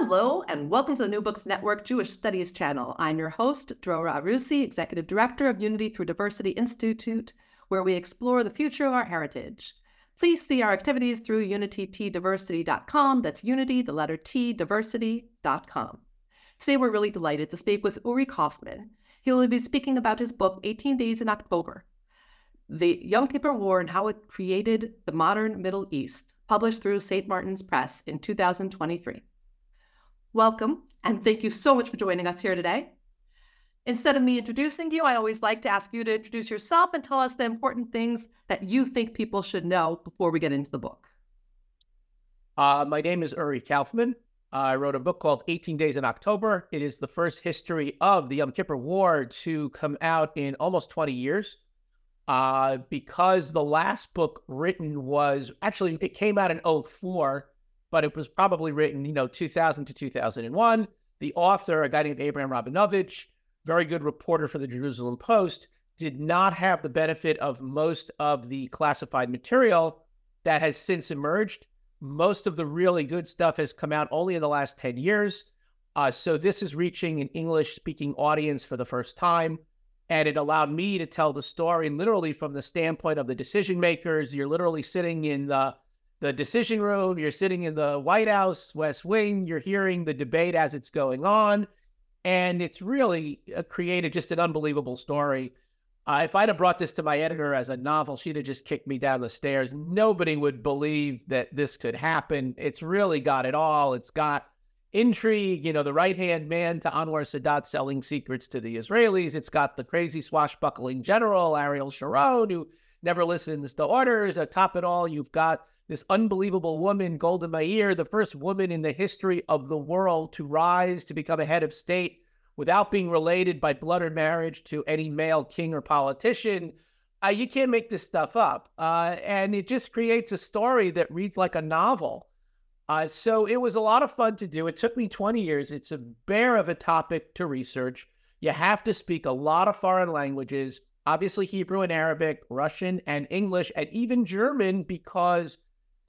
Hello, and welcome to the New Books Network Jewish Studies channel. I'm your host, Drora Arussy, Executive Director of Unity Through Diversity Institute, where we explore the future of our heritage. Please see our activities through unitytdiversity.com. That's unity, the letter T, diversity.com. Today, we're really delighted to speak with Uri Kaufman. He will be speaking about his book, 18 Days in October The Yom Kippur War and How It Created the Modern Middle East, published through St. Martin's Press in 2023. Welcome, and thank you so much for joining us here today. Instead of me introducing you, I always like to ask you to introduce yourself and tell us the important things that you think people should know before we get into the book. Uh, my name is Uri Kaufman. I wrote a book called 18 Days in October. It is the first history of the Yom Kippur War to come out in almost 20 years. Uh, because the last book written was actually, it came out in 04 but it was probably written, you know, 2000 to 2001. The author, a guy named Abraham Rabinovich, very good reporter for the Jerusalem Post, did not have the benefit of most of the classified material that has since emerged. Most of the really good stuff has come out only in the last 10 years. Uh, so this is reaching an English speaking audience for the first time. And it allowed me to tell the story literally from the standpoint of the decision makers. You're literally sitting in the the decision room, you're sitting in the White House, West Wing, you're hearing the debate as it's going on. And it's really uh, created just an unbelievable story. Uh, if I'd have brought this to my editor as a novel, she'd have just kicked me down the stairs. Nobody would believe that this could happen. It's really got it all. It's got intrigue, you know, the right hand man to Anwar Sadat selling secrets to the Israelis. It's got the crazy swashbuckling general, Ariel Sharon, who never listens to orders. Atop it all, you've got this unbelievable woman, Golda Meir, the first woman in the history of the world to rise to become a head of state without being related by blood or marriage to any male king or politician. Uh, you can't make this stuff up. Uh, and it just creates a story that reads like a novel. Uh, so it was a lot of fun to do. It took me 20 years. It's a bear of a topic to research. You have to speak a lot of foreign languages, obviously Hebrew and Arabic, Russian and English, and even German, because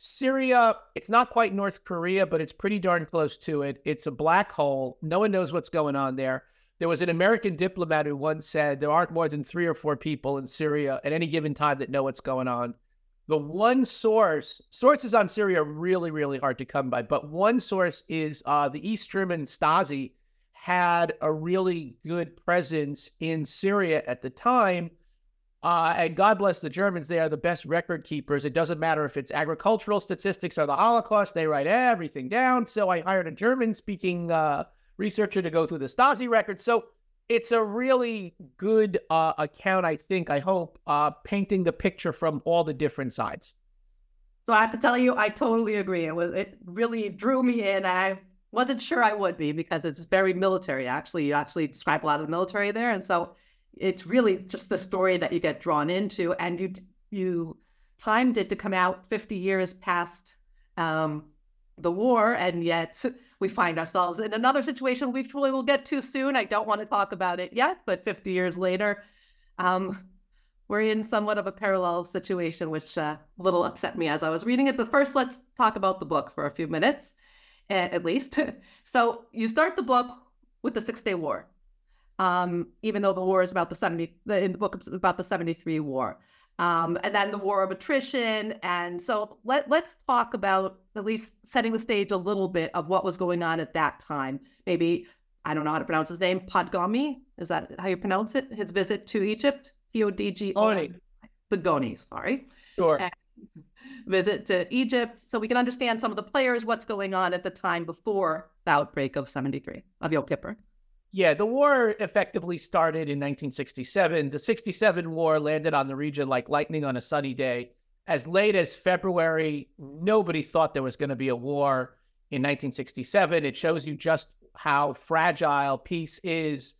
Syria, it's not quite North Korea, but it's pretty darn close to it. It's a black hole. No one knows what's going on there. There was an American diplomat who once said there aren't more than three or four people in Syria at any given time that know what's going on. The one source, sources on Syria are really, really hard to come by, but one source is uh, the East German Stasi had a really good presence in Syria at the time uh, and God bless the Germans, they are the best record keepers. It doesn't matter if it's agricultural statistics or the Holocaust, they write everything down. So I hired a German speaking uh, researcher to go through the Stasi records. So it's a really good uh, account, I think, I hope, uh, painting the picture from all the different sides. So I have to tell you, I totally agree. It was it really drew me in. I wasn't sure I would be because it's very military. Actually, you actually describe a lot of the military there, and so it's really just the story that you get drawn into, and you you timed it to come out 50 years past um, the war, and yet we find ourselves in another situation we will get to soon. I don't want to talk about it yet, but 50 years later, um, we're in somewhat of a parallel situation, which uh, a little upset me as I was reading it. But first, let's talk about the book for a few minutes, at least. so you start the book with the Six Day War um, even though the war is about the 70, in the book it's about the 73 war. Um, and then the war of attrition. And so let, let's talk about at least setting the stage a little bit of what was going on at that time. Maybe, I don't know how to pronounce his name, Podgami, is that how you pronounce it? His visit to Egypt, P-O-D-G-O-N. Goni, sorry. Sure. And visit to Egypt so we can understand some of the players, what's going on at the time before the outbreak of 73, of Yom Kippur. Yeah, the war effectively started in 1967. The 67 war landed on the region like lightning on a sunny day. As late as February, nobody thought there was going to be a war. in 1967. It shows you just how fragile peace is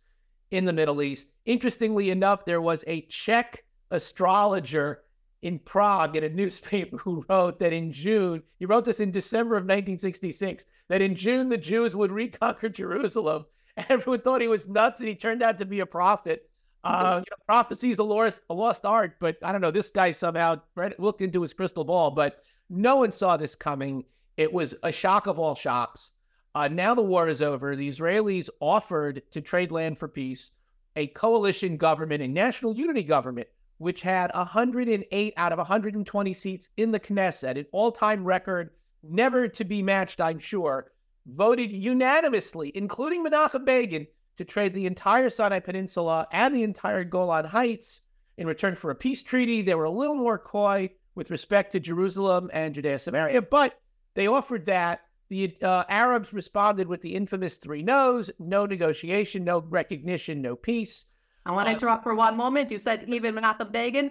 in the Middle East. Interestingly enough, there was a Czech astrologer in Prague in a newspaper who wrote that in June, he wrote this in December of 1966, that in June the Jews would reconquer Jerusalem. Everyone thought he was nuts, and he turned out to be a prophet. Uh, you know, prophecy is a lost, a lost art, but I don't know. This guy somehow looked into his crystal ball, but no one saw this coming. It was a shock of all shocks. Uh, now the war is over. The Israelis offered to trade land for peace. A coalition government, a national unity government, which had 108 out of 120 seats in the Knesset, an all time record, never to be matched, I'm sure, voted unanimously, including Menachem Begin, to trade the entire Sinai Peninsula and the entire Golan Heights in return for a peace treaty. They were a little more coy with respect to Jerusalem and Judea Samaria, but they offered that. The uh, Arabs responded with the infamous three no's no negotiation, no recognition, no peace. I want to uh, interrupt for one moment. You said even Menachem Begin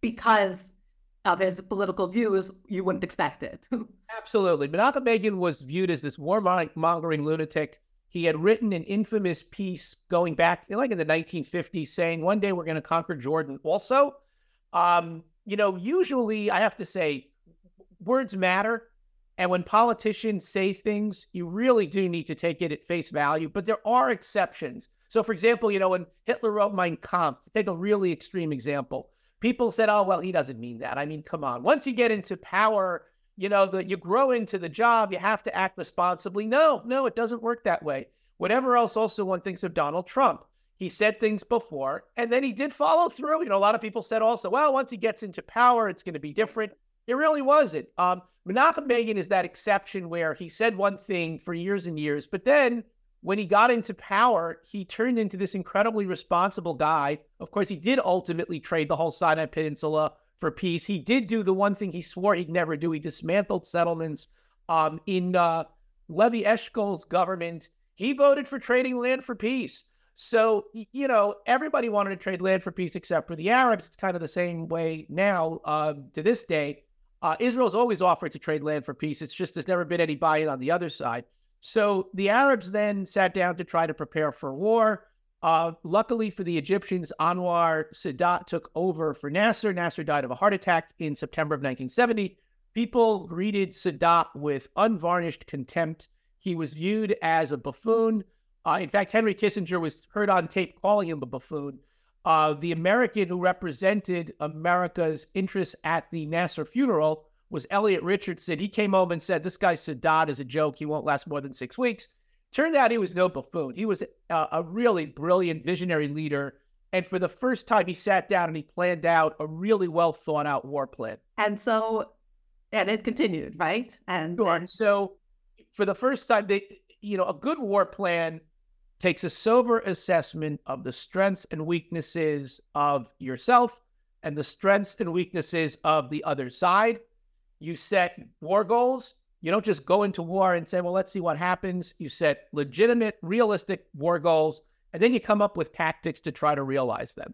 because of his political views, you wouldn't expect it. Absolutely. Menachem Begin was viewed as this warmongering lunatic. He had written an infamous piece going back, like in the 1950s, saying one day we're going to conquer Jordan. Also, um, you know, usually I have to say, words matter. And when politicians say things, you really do need to take it at face value. But there are exceptions. So, for example, you know, when Hitler wrote Mein Kampf, take a really extreme example, people said, oh, well, he doesn't mean that. I mean, come on. Once you get into power, you know, that you grow into the job, you have to act responsibly. No, no, it doesn't work that way. Whatever else, also, one thinks of Donald Trump. He said things before, and then he did follow through. You know, a lot of people said also, well, once he gets into power, it's going to be different. It really wasn't. Um, Menachem Begin is that exception where he said one thing for years and years, but then when he got into power, he turned into this incredibly responsible guy. Of course, he did ultimately trade the whole Sinai Peninsula for peace. He did do the one thing he swore he'd never do. He dismantled settlements. Um, in uh, Levi Eshkol's government, he voted for trading land for peace. So, you know, everybody wanted to trade land for peace except for the Arabs. It's kind of the same way now uh, to this day. Uh, Israel's always offered to trade land for peace. It's just there's never been any buy in on the other side. So the Arabs then sat down to try to prepare for war. Uh, luckily for the Egyptians, Anwar Sadat took over for Nasser. Nasser died of a heart attack in September of 1970. People greeted Sadat with unvarnished contempt. He was viewed as a buffoon. Uh, in fact, Henry Kissinger was heard on tape calling him a buffoon. Uh, the American who represented America's interests at the Nasser funeral was Elliot Richardson. He came home and said, This guy Sadat is a joke. He won't last more than six weeks. Turned out he was no buffoon. He was a, a really brilliant visionary leader. And for the first time, he sat down and he planned out a really well thought out war plan. And so, and it continued, right? And sure. so, for the first time, they, you know, a good war plan takes a sober assessment of the strengths and weaknesses of yourself and the strengths and weaknesses of the other side you set war goals. You don't just go into war and say, well, let's see what happens. You set legitimate, realistic war goals, and then you come up with tactics to try to realize them.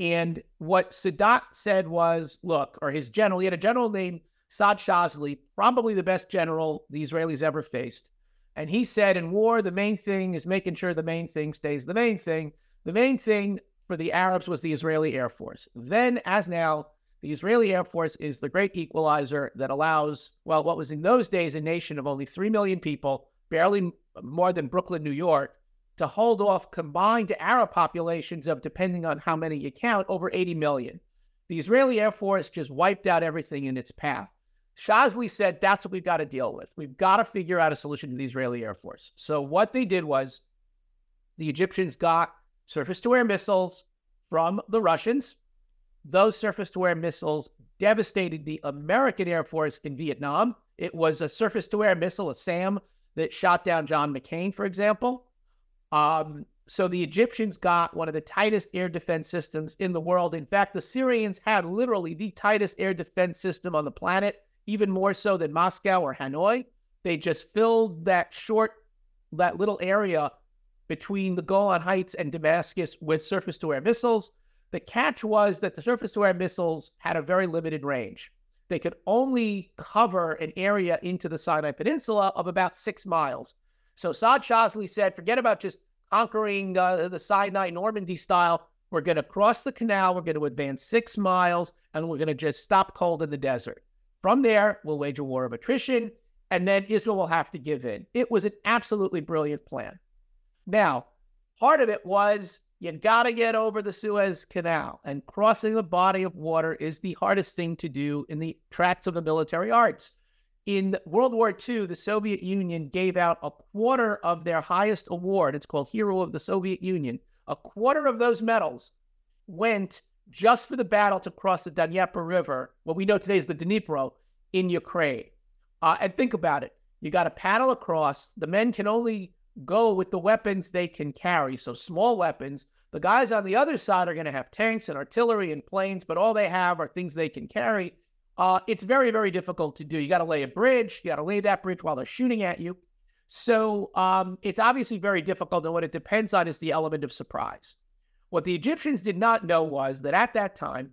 And what Sadat said was, look, or his general, he had a general named Saad Shazali, probably the best general the Israelis ever faced. And he said, in war, the main thing is making sure the main thing stays the main thing. The main thing for the Arabs was the Israeli Air Force. Then, as now, the Israeli Air Force is the great equalizer that allows, well, what was in those days a nation of only 3 million people, barely more than Brooklyn, New York, to hold off combined Arab populations of, depending on how many you count, over 80 million. The Israeli Air Force just wiped out everything in its path. Shazali said, that's what we've got to deal with. We've got to figure out a solution to the Israeli Air Force. So, what they did was the Egyptians got surface to air missiles from the Russians those surface to air missiles devastated the American Air Force in Vietnam. It was a surface to air missile, a SAM, that shot down John McCain, for example. Um, so the Egyptians got one of the tightest air defense systems in the world. In fact, the Syrians had literally the tightest air defense system on the planet, even more so than Moscow or Hanoi. They just filled that short, that little area between the Golan Heights and Damascus with surface to air missiles. The catch was that the surface to air missiles had a very limited range. they could only cover an area into the Sinai Peninsula of about six miles. So Saad Shazali said, forget about just conquering uh, the Sinai Normandy style. We're going to cross the canal, we're going to advance six miles, and we're going to just stop cold in the desert. From there, we'll wage a war of attrition, and then Israel will have to give in. It was an absolutely brilliant plan. Now, part of it was you got to get over the Suez Canal, and crossing a body of water is the hardest thing to do in the tracks of the military arts. In World War II, the Soviet Union gave out a quarter of their highest award. It's called Hero of the Soviet Union. A quarter of those medals went just for the battle to cross the Dnieper River, what we know today is the Dnipro, in Ukraine. Uh, and think about it. You got to paddle across. The men can only go with the weapons they can carry. So small weapons. The guys on the other side are going to have tanks and artillery and planes, but all they have are things they can carry. Uh, it's very, very difficult to do. You got to lay a bridge. You got to lay that bridge while they're shooting at you. So um, it's obviously very difficult. And what it depends on is the element of surprise. What the Egyptians did not know was that at that time,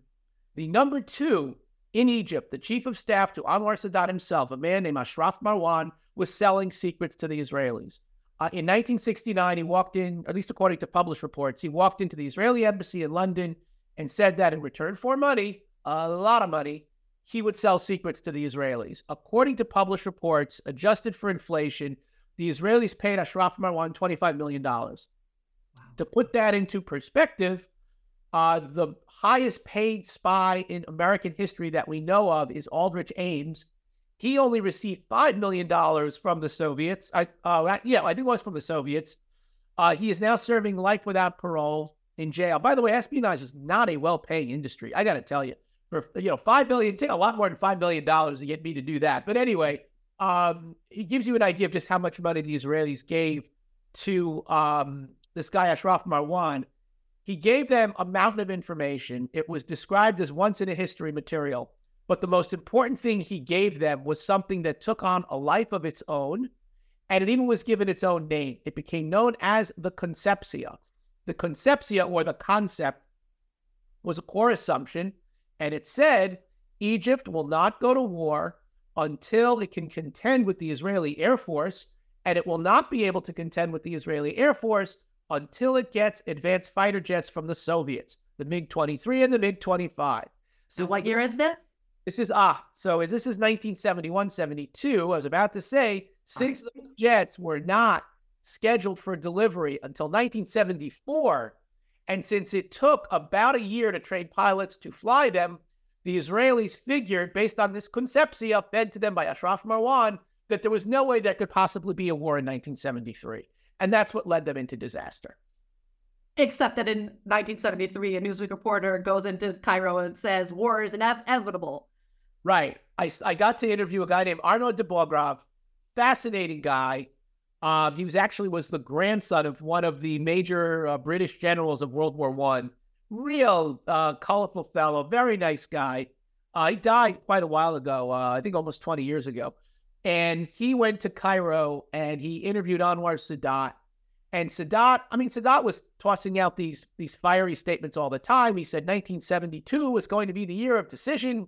the number two in Egypt, the chief of staff to Anwar Sadat himself, a man named Ashraf Marwan, was selling secrets to the Israelis. Uh, in 1969, he walked in, at least according to published reports, he walked into the Israeli embassy in London and said that in return for money, a lot of money, he would sell secrets to the Israelis. According to published reports, adjusted for inflation, the Israelis paid Ashraf Marwan $25 million. Wow. To put that into perspective, uh, the highest paid spy in American history that we know of is Aldrich Ames. He only received $5 million from the Soviets. I, uh, yeah, I think it was from the Soviets. Uh, he is now serving life without parole in jail. By the way, espionage is not a well paying industry. I got to tell you. For, you know, $5 million, take a lot more than $5 million to get me to do that. But anyway, um, it gives you an idea of just how much money the Israelis gave to um, this guy, Ashraf Marwan. He gave them a mountain of information. It was described as once in a history material. But the most important thing he gave them was something that took on a life of its own, and it even was given its own name. It became known as the Concepcia. The Concepcia, or the concept, was a core assumption, and it said Egypt will not go to war until it can contend with the Israeli Air Force, and it will not be able to contend with the Israeli Air Force until it gets advanced fighter jets from the Soviets, the MiG 23 and the MiG 25. So, what year is this? This is, ah, so this is 1971 72. I was about to say since six jets were not scheduled for delivery until 1974. And since it took about a year to train pilots to fly them, the Israelis figured, based on this concepcia fed to them by Ashraf Marwan, that there was no way there could possibly be a war in 1973. And that's what led them into disaster. Except that in 1973, a Newsweek reporter goes into Cairo and says war is inevitable. Right. I, I got to interview a guy named Arnaud de Borchgrave, fascinating guy. Uh, he was actually was the grandson of one of the major uh, British generals of World War One real uh, colorful fellow, very nice guy. Uh, he died quite a while ago, uh, I think almost 20 years ago. And he went to Cairo and he interviewed Anwar Sadat. And Sadat, I mean, Sadat was tossing out these these fiery statements all the time. He said 1972 was going to be the year of decision.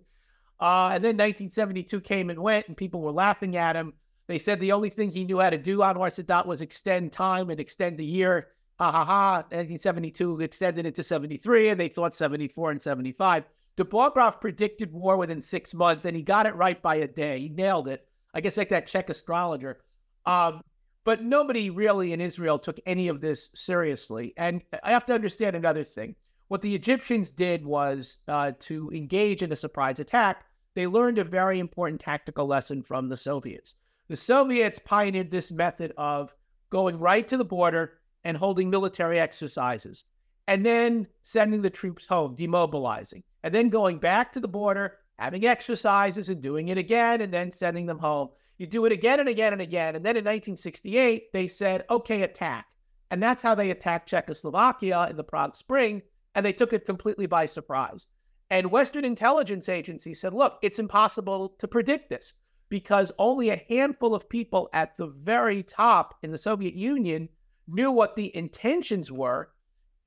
Uh, and then 1972 came and went, and people were laughing at him. They said the only thing he knew how to do, Anwar Sadat, was extend time and extend the year ha ha ha, 1972 extended it to 73, and they thought 74 and 75. De Borchgrave predicted war within six months, and he got it right by a day. He nailed it. I guess like that Czech astrologer. Um, but nobody really in Israel took any of this seriously. And I have to understand another thing. What the Egyptians did was uh, to engage in a surprise attack. They learned a very important tactical lesson from the Soviets. The Soviets pioneered this method of going right to the border, and holding military exercises, and then sending the troops home, demobilizing, and then going back to the border, having exercises and doing it again, and then sending them home. You do it again and again and again. And then in 1968, they said, okay, attack. And that's how they attacked Czechoslovakia in the Prague Spring, and they took it completely by surprise. And Western intelligence agencies said, look, it's impossible to predict this because only a handful of people at the very top in the Soviet Union knew what the intentions were.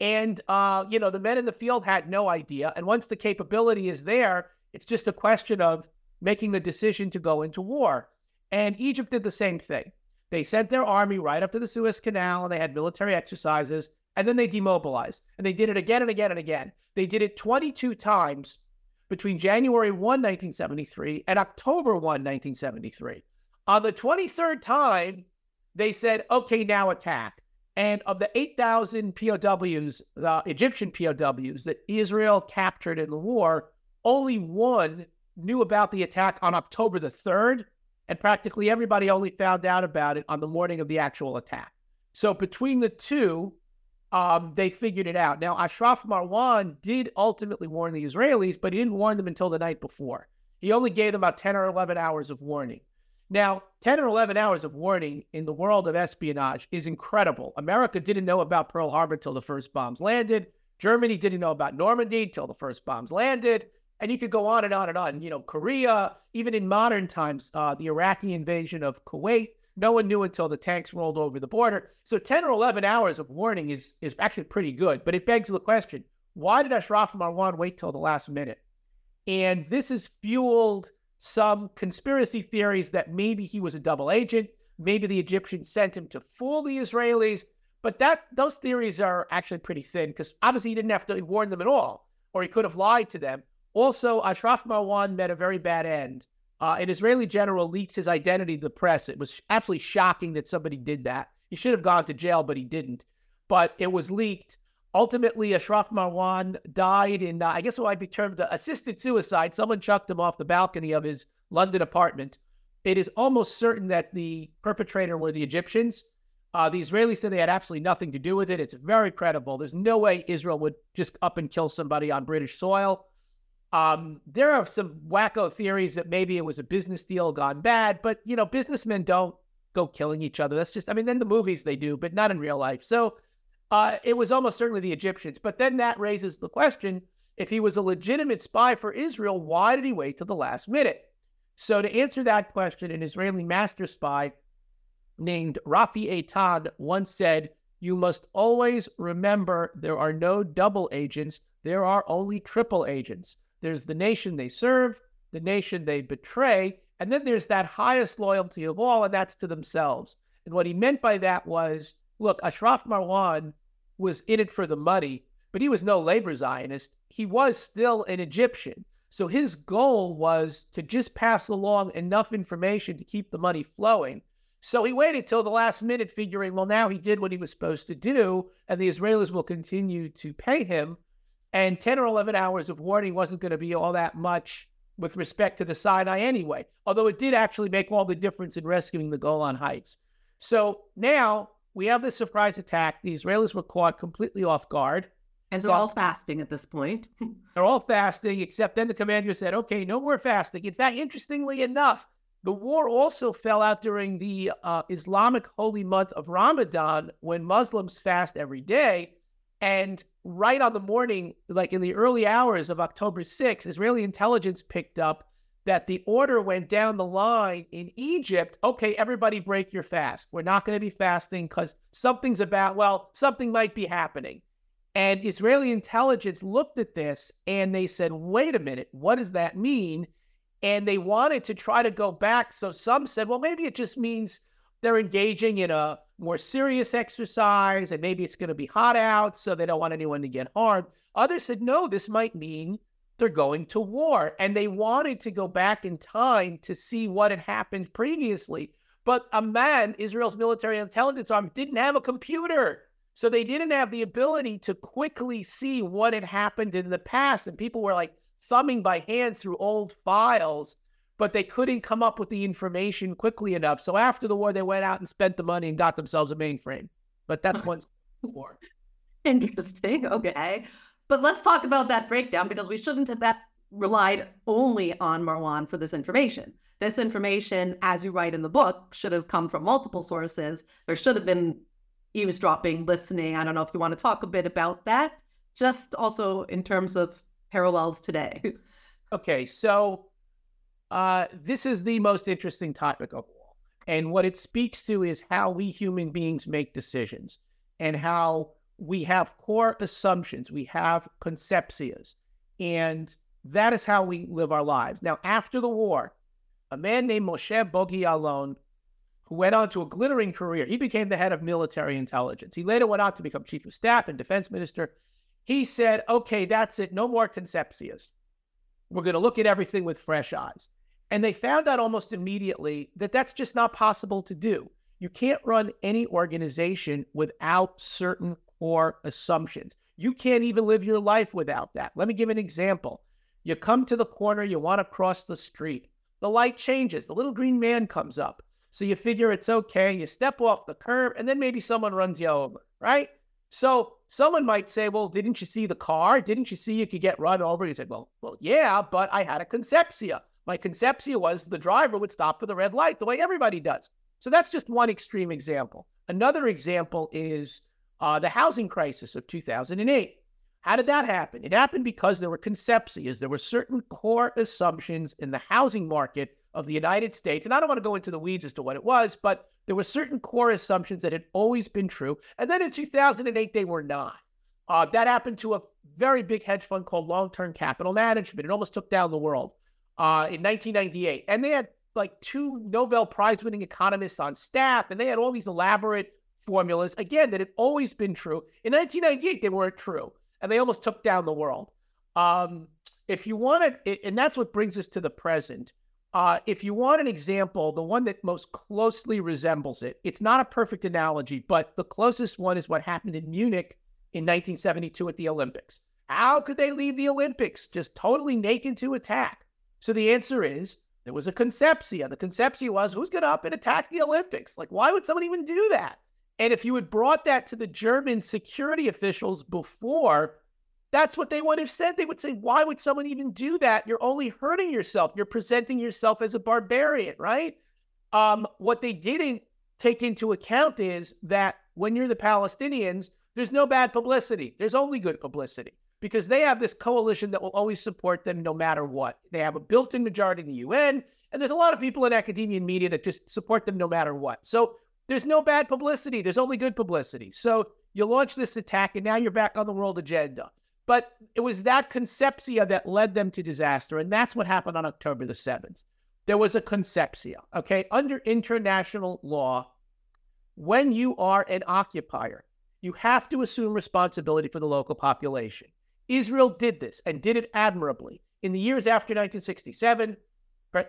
And, uh, you know, the men in the field had no idea. And once the capability is there, it's just a question of making the decision to go into war. And Egypt did the same thing. They sent their army right up to the Suez Canal they had military exercises and then they demobilized. And they did it again and again and again. They did it 22 times between January 1, 1973 and October 1, 1973. On the 23rd time, they said, okay, now attack. And of the 8,000 POWs, the Egyptian POWs that Israel captured in the war, only one knew about the attack on October the 3rd, and practically everybody only found out about it on the morning of the actual attack. So between the two, um, they figured it out. Now, Ashraf Marwan did ultimately warn the Israelis, but he didn't warn them until the night before. He only gave them about 10 or 11 hours of warning. Now, 10 or 11 hours of warning in the world of espionage is incredible. America didn't know about Pearl Harbor till the first bombs landed. Germany didn't know about Normandy till the first bombs landed. And you could go on and on and on. You know, Korea, even in modern times, uh, the Iraqi invasion of Kuwait, no one knew until the tanks rolled over the border. So 10 or 11 hours of warning is, is actually pretty good. But it begs the question why did Ashraf Marwan wait till the last minute? And this has fueled some conspiracy theories that maybe he was a double agent, maybe the Egyptians sent him to fool the Israelis. But that those theories are actually pretty thin because obviously he didn't have to warn them at all, or he could have lied to them. Also, Ashraf Marwan met a very bad end uh, an Israeli general leaks his identity to the press. It was absolutely shocking that somebody did that. He should have gone to jail, but he didn't. But it was leaked. Ultimately, Ashraf Marwan died in, uh, I guess it might be termed assisted suicide. Someone chucked him off the balcony of his London apartment. It is almost certain that the perpetrator were the Egyptians. Uh, the Israelis said they had absolutely nothing to do with it. It's very credible. There's no way Israel would just up and kill somebody on British soil. Um, there are some wacko theories that maybe it was a business deal gone bad, but you know, businessmen don't go killing each other. That's just, I mean, then the movies they do, but not in real life. So uh, it was almost certainly the Egyptians. But then that raises the question if he was a legitimate spy for Israel, why did he wait till the last minute? So to answer that question, an Israeli master spy named Rafi Eitan once said, You must always remember there are no double agents, there are only triple agents. There's the nation they serve, the nation they betray, and then there's that highest loyalty of all, and that's to themselves. And what he meant by that was look, Ashraf Marwan was in it for the money, but he was no labor Zionist. He was still an Egyptian. So his goal was to just pass along enough information to keep the money flowing. So he waited till the last minute, figuring, well, now he did what he was supposed to do, and the Israelis will continue to pay him. And 10 or 11 hours of warning wasn't going to be all that much with respect to the Sinai anyway, although it did actually make all the difference in rescuing the Golan Heights. So now we have this surprise attack. The Israelis were caught completely off guard. And they're so, all fasting at this point. they're all fasting, except then the commander said, okay, no more fasting. In fact, interestingly enough, the war also fell out during the uh, Islamic holy month of Ramadan when Muslims fast every day. And right on the morning, like in the early hours of October 6th, Israeli intelligence picked up that the order went down the line in Egypt. Okay, everybody break your fast. We're not going to be fasting because something's about, well, something might be happening. And Israeli intelligence looked at this and they said, wait a minute, what does that mean? And they wanted to try to go back. So some said, well, maybe it just means they're engaging in a more serious exercise and maybe it's going to be hot out, so they don't want anyone to get harmed. Others said, no, this might mean they're going to war. And they wanted to go back in time to see what had happened previously. But a man, Israel's military intelligence arm, didn't have a computer. So they didn't have the ability to quickly see what had happened in the past. And people were like thumbing by hand through old files but they couldn't come up with the information quickly enough. So after the war, they went out and spent the money and got themselves a mainframe. But that's once war. Interesting. Okay. But let's talk about that breakdown because we shouldn't have that relied only on Marwan for this information. This information, as you write in the book, should have come from multiple sources. There should have been eavesdropping, listening. I don't know if you want to talk a bit about that, just also in terms of parallels today. Okay, so uh, this is the most interesting topic of all. And what it speaks to is how we human beings make decisions and how we have core assumptions, we have concepcias. And That is how we live our lives. Now, after the war, a man named Moshe Bogi Ya'alon, who went on to a glittering career, he became the head of military intelligence. He later went on to become chief of staff and defense minister. He said, okay, that's it. No more concepcias. We're going to look at everything with fresh eyes. And they found out almost immediately that that's just not possible to do. You can't run any organization without certain core assumptions. You can't even live your life without that. Let me give an example. You come to the corner, you want to cross the street. The light changes, the little green man comes up. So you figure it's okay. You step off the curb, and then maybe someone runs you over, right? So someone might say, Well, didn't you see the car? Didn't you see you could get run over? You said, Well, well, yeah, but I had a concepcia. My concepcia was the driver would stop for the red light the way everybody does. So that's just one extreme example. Another example is uh, the housing crisis of 2008. How did that happen? It happened because there were concepcias. There were certain core assumptions in the housing market of the United States. And I don't want to go into the weeds as to what it was, but there were certain core assumptions that had always been true. And then in 2008, they were not. Uh, that happened to a very big hedge fund called Long Term Capital Management. It almost took down the world uh, in 1998. And they had like two Nobel Prize winning economists on staff, and they had all these elaborate formulas, again, that had always been true. In 1998, they weren't true, and they almost took down the world. Um, if you wanted, and that's what brings us to the present. Uh, if you want an example, the one that most closely resembles it, it's not a perfect analogy, but the closest one is what happened in Munich in 1972 at the Olympics. How could they leave the Olympics just totally naked to attack? So the answer is there was a concepcia. The concepcia was who's going to up and attack the Olympics? Like, why would someone even do that? And if you had brought that to the German security officials before, that's what they would have said. They would say, Why would someone even do that? You're only hurting yourself. You're presenting yourself as a barbarian, right? Um, what they didn't take into account is that when you're the Palestinians, there's no bad publicity, there's only good publicity because they have this coalition that will always support them no matter what. They have a built in majority in the UN, and there's a lot of people in academia and media that just support them no matter what. So there's no bad publicity, there's only good publicity. So you launch this attack, and now you're back on the world agenda. But it was that concepcia that led them to disaster, and that's what happened on October the 7th. There was a concepcia, okay? Under international law, when you are an occupier, you have to assume responsibility for the local population. Israel did this and did it admirably. In the years after 1967,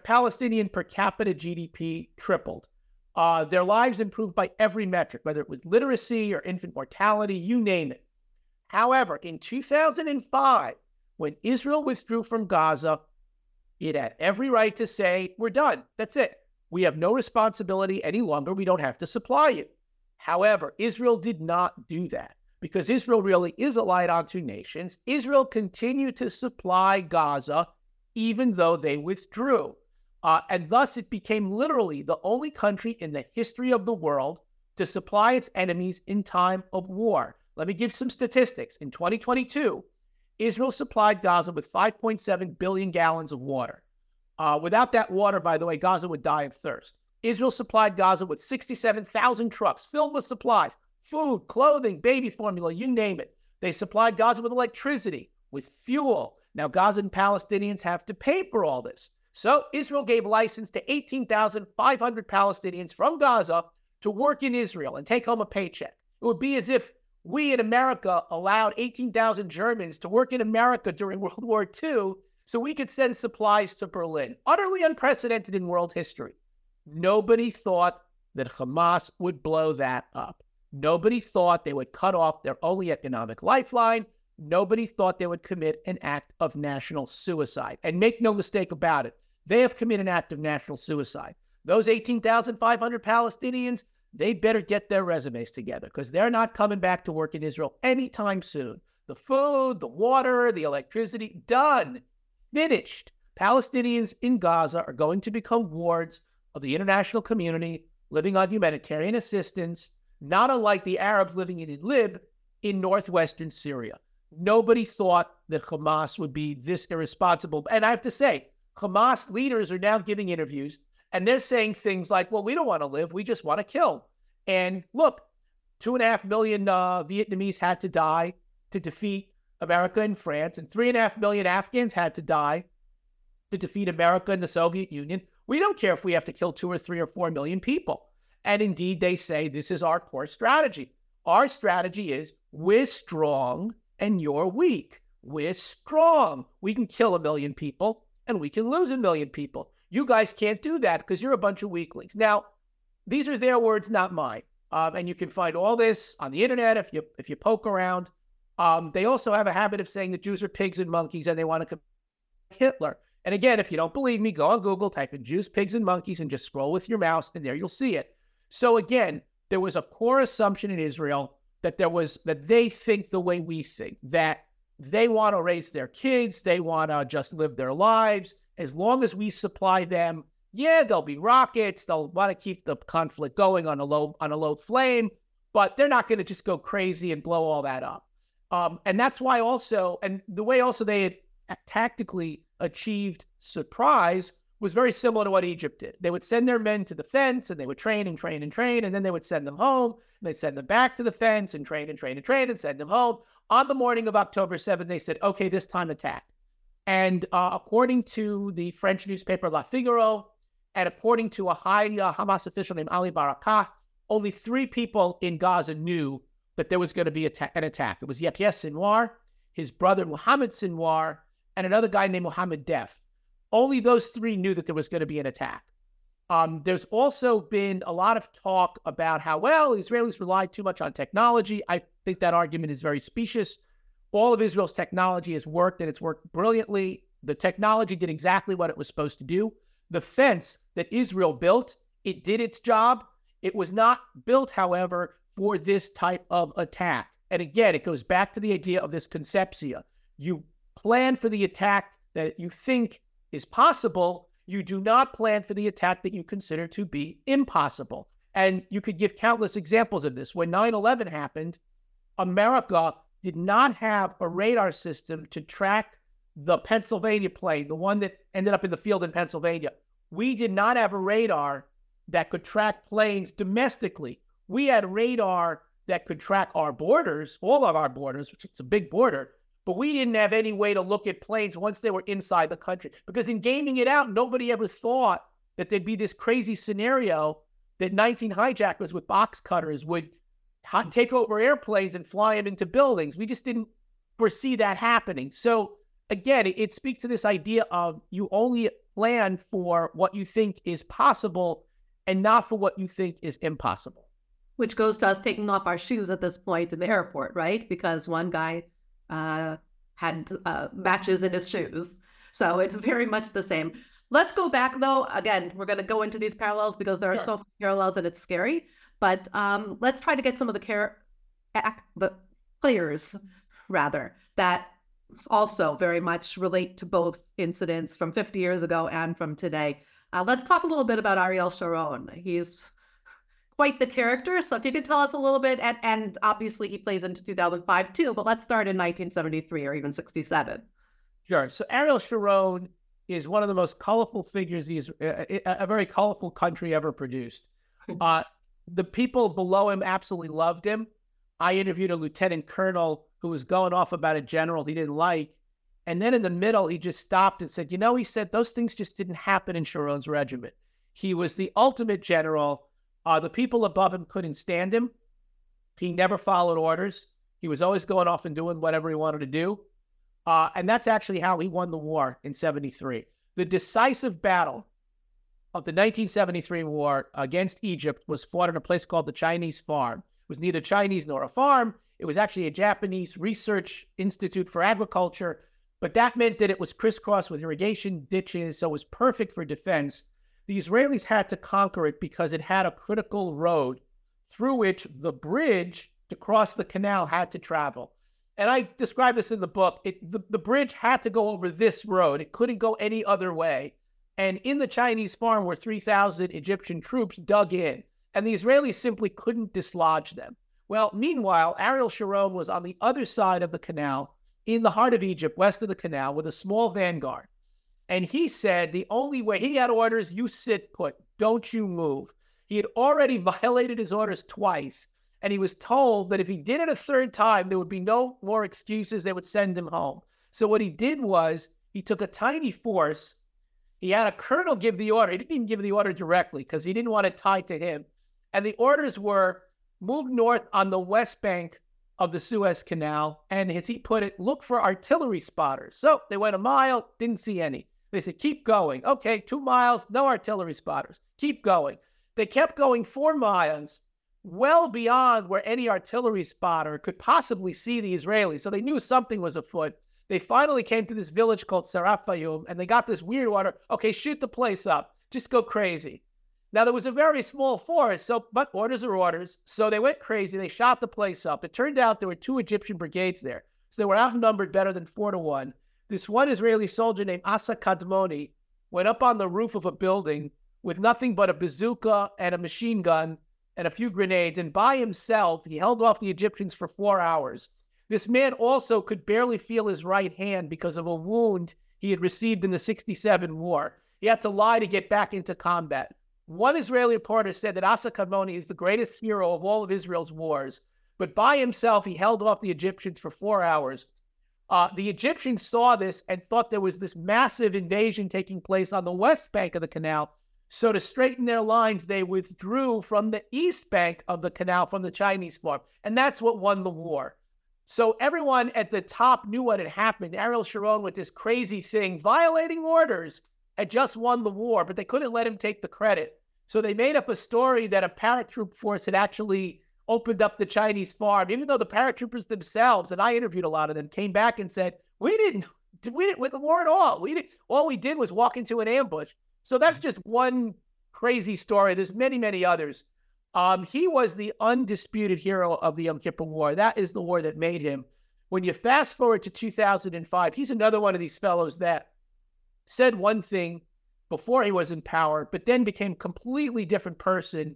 Palestinian per capita GDP tripled. Uh, their lives improved by every metric, whether it was literacy or infant mortality, you name it. However, in 2005, when Israel withdrew from Gaza, it had every right to say, We're done. That's it. We have no responsibility any longer. We don't have to supply you. However, Israel did not do that because Israel really is allied on two nations, Israel continued to supply Gaza even though they withdrew. Uh, and thus, it became literally the only country in the history of the world to supply its enemies in time of war. Let me give some statistics. In 2022, Israel supplied Gaza with 5.7 billion gallons of water. Uh, without that water, by the way, Gaza would die of thirst. Israel supplied Gaza with 67,000 trucks filled with supplies, food, clothing, baby formula, you name it. They supplied Gaza with electricity, with fuel. Now, Gaza and Palestinians have to pay for all this. So, Israel gave license to 18,500 Palestinians from Gaza to work in Israel and take home a paycheck. It would be as if we in America allowed 18,000 Germans to work in America during World War II so we could send supplies to Berlin. Utterly unprecedented in world history. Nobody thought that Hamas would blow that up. Nobody thought they would cut off their only economic lifeline. Nobody thought they would commit an act of national suicide. And make no mistake about it, they have committed an act of national suicide. Those 18,500 Palestinians, they better get their resumes together because they're not coming back to work in Israel anytime soon. The food, the water, the electricity, done, finished. Palestinians in Gaza are going to become wards of the international community living on humanitarian assistance not unlike the Arabs living in Idlib in northwestern Syria. Nobody thought that Hamas would be this irresponsible. And I have to say, Hamas leaders are now giving interviews and they're saying things like, well, we don't want to live, we just want to kill. And look, two and a half million uh, Vietnamese had to die to defeat America and France, and three and a half million Afghans had to die to defeat America and the Soviet Union. We don't care if we have to kill two or three or four million people. And indeed, they say this is our core strategy. Our strategy is we're strong and you're weak. We're strong. We can kill a million people and we can lose a million people. You guys can't do that because you're a bunch of weaklings. Now, these are their words, not mine. Um, and you can find all this on the internet if you if you poke around. Um, they also have a habit of saying that Jews are pigs and monkeys, and they want to Hitler. And again, if you don't believe me, go on Google, type in Jews, pigs, and monkeys, and just scroll with your mouse, and there you'll see it. So again, there was a core assumption in Israel that there was that they think the way we think, that they want to raise their kids, they want to just live their lives. As long as we supply them yeah, there'll be rockets. They'll want to keep the conflict going on a low on a low flame, but they're not going to just go crazy and blow all that up. Um, and that's why also, and the way also they had tactically achieved surprise was very similar to what Egypt did. They would send their men to the fence and they would train and train and train, and then they would send them home and they'd send them back to the fence and train and train and train and send them home. On the morning of October 7th, they said, okay, this time attack. And uh, according to the French newspaper La Figaro, and according to a high uh, Hamas official named Ali Barakah, only three people in Gaza knew that there was going to be an attack. It was Yahya Sinwar, his brother Muhammad Sinwar, and another guy named Muhammad Deif. Only those three knew that there was going to be an attack. Um, there's also been a lot of talk about how, well, Israelis relied too much on technology. I think that argument is very specious. All of Israel's technology has worked and it's worked brilliantly. The technology did exactly what it was supposed to do. The fence that Israel built, it did its job. It was not built, however, for this type of attack. And again, it goes back to the idea of this conceptia. You plan for the attack that you think is possible. You do not plan for the attack that you consider to be impossible. And you could give countless examples of this. When 9 11 happened, America did not have a radar system to track the Pennsylvania plane, the one that ended up in the field in Pennsylvania, we did not have a radar that could track planes domestically. We had radar that could track our borders, all of our borders, which is a big border, but we didn't have any way to look at planes once they were inside the country. Because in gaming it out, nobody ever thought that there'd be this crazy scenario that 19 hijackers with box cutters would take over airplanes and fly them into buildings. We just didn't foresee that happening. So again, it, it speaks to this idea of you only plan for what you think is possible and not for what you think is impossible. Which goes to us taking off our shoes at this point in the airport, right? Because one guy uh, had uh, matches in his shoes. So it's very much the same. Let's go back though. Again, we're going to go into these parallels because there are sure. so many parallels and it's scary. But um, let's try to get some of the care, the players rather that also very much relate to both incidents from 50 years ago and from today. Uh, let's talk a little bit about Ariel Sharon. He's quite the character. So if you could tell us a little bit, and, and obviously he plays into 2005 too, but let's start in 1973 or even 67. Sure. So Ariel Sharon is one of the most colorful figures he's a, a very colorful country ever produced. Uh, the people below him absolutely loved him. I interviewed a lieutenant colonel who was going off about a general he didn't like. And then in the middle, he just stopped and said, You know, he said those things just didn't happen in Sharon's regiment. He was the ultimate general. Uh, the people above him couldn't stand him. He never followed orders. He was always going off and doing whatever he wanted to do. Uh, and that's actually how he won the war in 73. The decisive battle of the 1973 war against Egypt was fought in a place called the Chinese Farm. It was neither Chinese nor a farm. It was actually a Japanese research institute for agriculture, but that meant that it was crisscrossed with irrigation ditches, so it was perfect for defense. The Israelis had to conquer it because it had a critical road through which the bridge to cross the canal had to travel. And I describe this in the book. It, the, the bridge had to go over this road, it couldn't go any other way. And in the Chinese farm were 3,000 Egyptian troops dug in, and the Israelis simply couldn't dislodge them. Well, meanwhile, Ariel Sharon was on the other side of the canal in the heart of Egypt, west of the canal, with a small vanguard. And he said the only way he had orders, you sit put, don't you move. He had already violated his orders twice. And he was told that if he did it a third time, there would be no more excuses. They would send him home. So what he did was he took a tiny force. He had a colonel give the order. He didn't even give the order directly because he didn't want it tied to him. And the orders were move north on the west bank of the Suez Canal. And as he put it, look for artillery spotters. So they went a mile, didn't see any. They said, keep going. Okay, two miles, no artillery spotters. Keep going. They kept going four miles, well beyond where any artillery spotter could possibly see the Israelis. So they knew something was afoot. They finally came to this village called Sarafayum and they got this weird order okay, shoot the place up, just go crazy. Now, there was a very small force, so but orders are orders. So they went crazy. They shot the place up. It turned out there were two Egyptian brigades there. So they were outnumbered better than four to one. This one Israeli soldier named Asa Kadmoni went up on the roof of a building with nothing but a bazooka and a machine gun and a few grenades. And by himself, he held off the Egyptians for four hours. This man also could barely feel his right hand because of a wound he had received in the 67 war. He had to lie to get back into combat. One Israeli reporter said that Asa Kadmoni is the greatest hero of all of Israel's wars, but by himself, he held off the Egyptians for four hours. Uh, the Egyptians saw this and thought there was this massive invasion taking place on the west bank of the canal. So, to straighten their lines, they withdrew from the east bank of the canal from the Chinese farm. And that's what won the war. So, everyone at the top knew what had happened. Ariel Sharon, with this crazy thing, violating orders, had just won the war, but they couldn't let him take the credit. So, they made up a story that a paratroop force had actually opened up the Chinese farm, even though the paratroopers themselves, and I interviewed a lot of them, came back and said, we didn't, we didn't with the war at all. We didn't, all we did was walk into an ambush. So that's just one crazy story. There's many, many others. Um, he was the undisputed hero of the Yom Kippur War. That is the war that made him. When you fast forward to 2005, he's another one of these fellows that said one thing before he was in power, but then became completely different person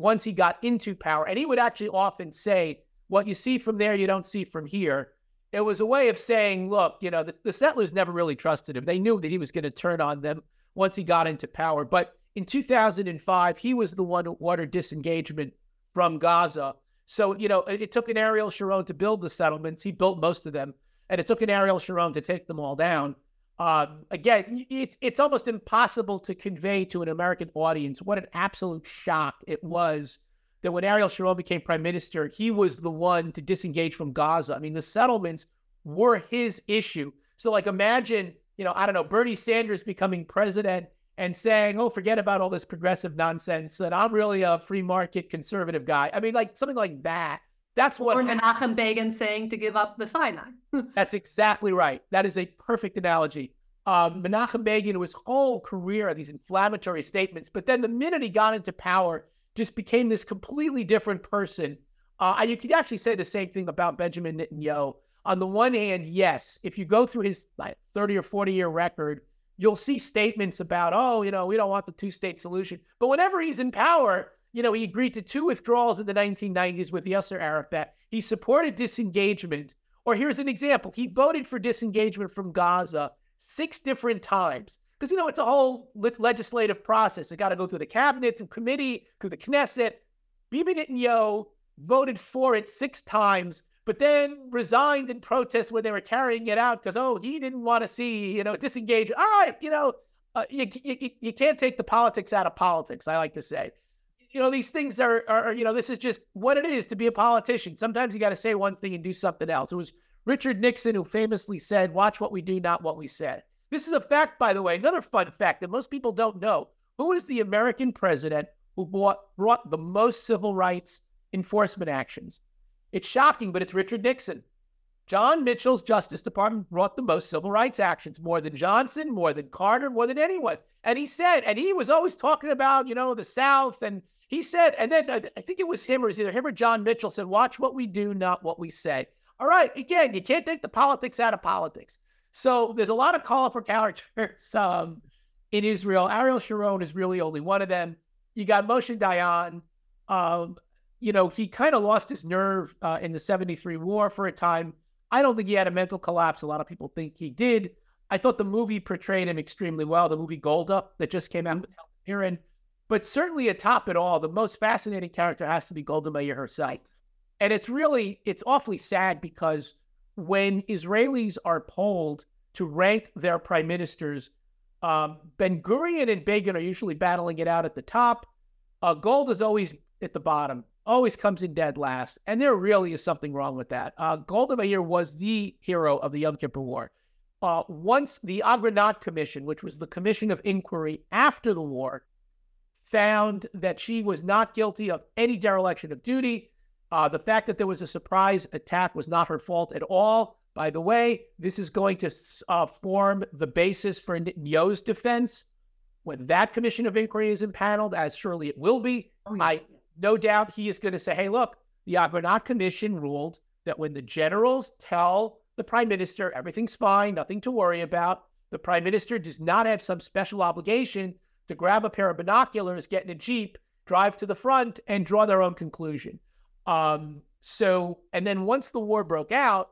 once he got into power. And he would actually often say, What you see from there, you don't see from here. It was a way of saying, Look, you know, the, the settlers never really trusted him. They knew that he was going to turn on them once he got into power. But in 2005, he was the one who ordered disengagement from Gaza. So, you know, it, it took an Ariel Sharon to build the settlements. He built most of them. And it took an Ariel Sharon to take them all down. Um, again, it's it's almost impossible to convey to an American audience what an absolute shock it was that when Ariel Sharon became prime minister, he was the one to disengage from Gaza. I mean, the settlements were his issue. So, like, imagine, you know, I don't know, Bernie Sanders becoming president and saying, "Oh, forget about all this progressive nonsense," and I'm really a free market conservative guy. I mean, like something like that. That's what or Menachem Begin saying to give up the Sinai. That's exactly right. That is a perfect analogy. Um, Menachem Begin, his whole career, these inflammatory statements, but then the minute he got into power, just became this completely different person. Uh, and you could actually say the same thing about Benjamin Netanyahu. On the one hand, yes, if you go through his like, 30 or 40 year record, you'll see statements about, oh, you know, we don't want the two state solution. But whenever he's in power, you know, he agreed to two withdrawals in the 1990s with Yasser Arafat. He supported disengagement. Or here's an example he voted for disengagement from Gaza six different times. Because, you know, it's a whole legislative process. It got to go through the cabinet, through committee, through the Knesset. Bibi Netanyahu voted for it six times, but then resigned in protest when they were carrying it out because, oh, he didn't want to see, you know, disengage. All right, you know, uh, you, you, you can't take the politics out of politics, I like to say you know, these things are, are, you know, this is just what it is to be a politician. Sometimes you got to say one thing and do something else. It was Richard Nixon who famously said, Watch what we do, not what we said. This is a fact, by the way, another fun fact that most people don't know. Who is the American president who brought, brought the most civil rights enforcement actions? It's shocking, but it's Richard Nixon. John Mitchell's Justice Department brought the most civil rights actions, more than Johnson, more than Carter, more than anyone. And he said, and he was always talking about, you know, the South and he said, and then uh, I think it was him or it was either him or John Mitchell said, watch what we do, not what we say. All right, again, you can't take the politics out of politics. So there's a lot of colorful characters um, in Israel. Ariel Sharon is really only one of them. You got Moshe Dayan. Um, you know, he kind of lost his nerve uh, in the 73 war for a time. I don't think he had a mental collapse. A lot of people think he did. I thought the movie portrayed him extremely well. The movie Golda that just came out with Helen Mirren But certainly atop it all, the most fascinating character has to be Golda Meir herself. And it's really, it's awfully sad because when Israelis are polled to rank their prime ministers, um, Ben Gurion and Begin are usually battling it out at the top. Uh, Gold is always at the bottom, always comes in dead last. And there really is something wrong with that. Uh, Golda Meir was the hero of the Yom Kippur War. Uh, once the Agranat Commission, which was the commission of inquiry after the war, found that she was not guilty of any dereliction of duty, uh, the fact that there was a surprise attack was not her fault at all. By the way, this is going to uh, form the basis for Netanyahu's defense when that commission of inquiry is impaneled, as surely it will be. Oh. I no doubt he is going to say, "Hey, look, the Agranat Commission ruled that when the generals tell the prime minister everything's fine, nothing to worry about, the prime minister does not have some special obligation to grab a pair of binoculars, get in a jeep, drive to the front, and draw their own conclusion." Um, so, and then once the war broke out,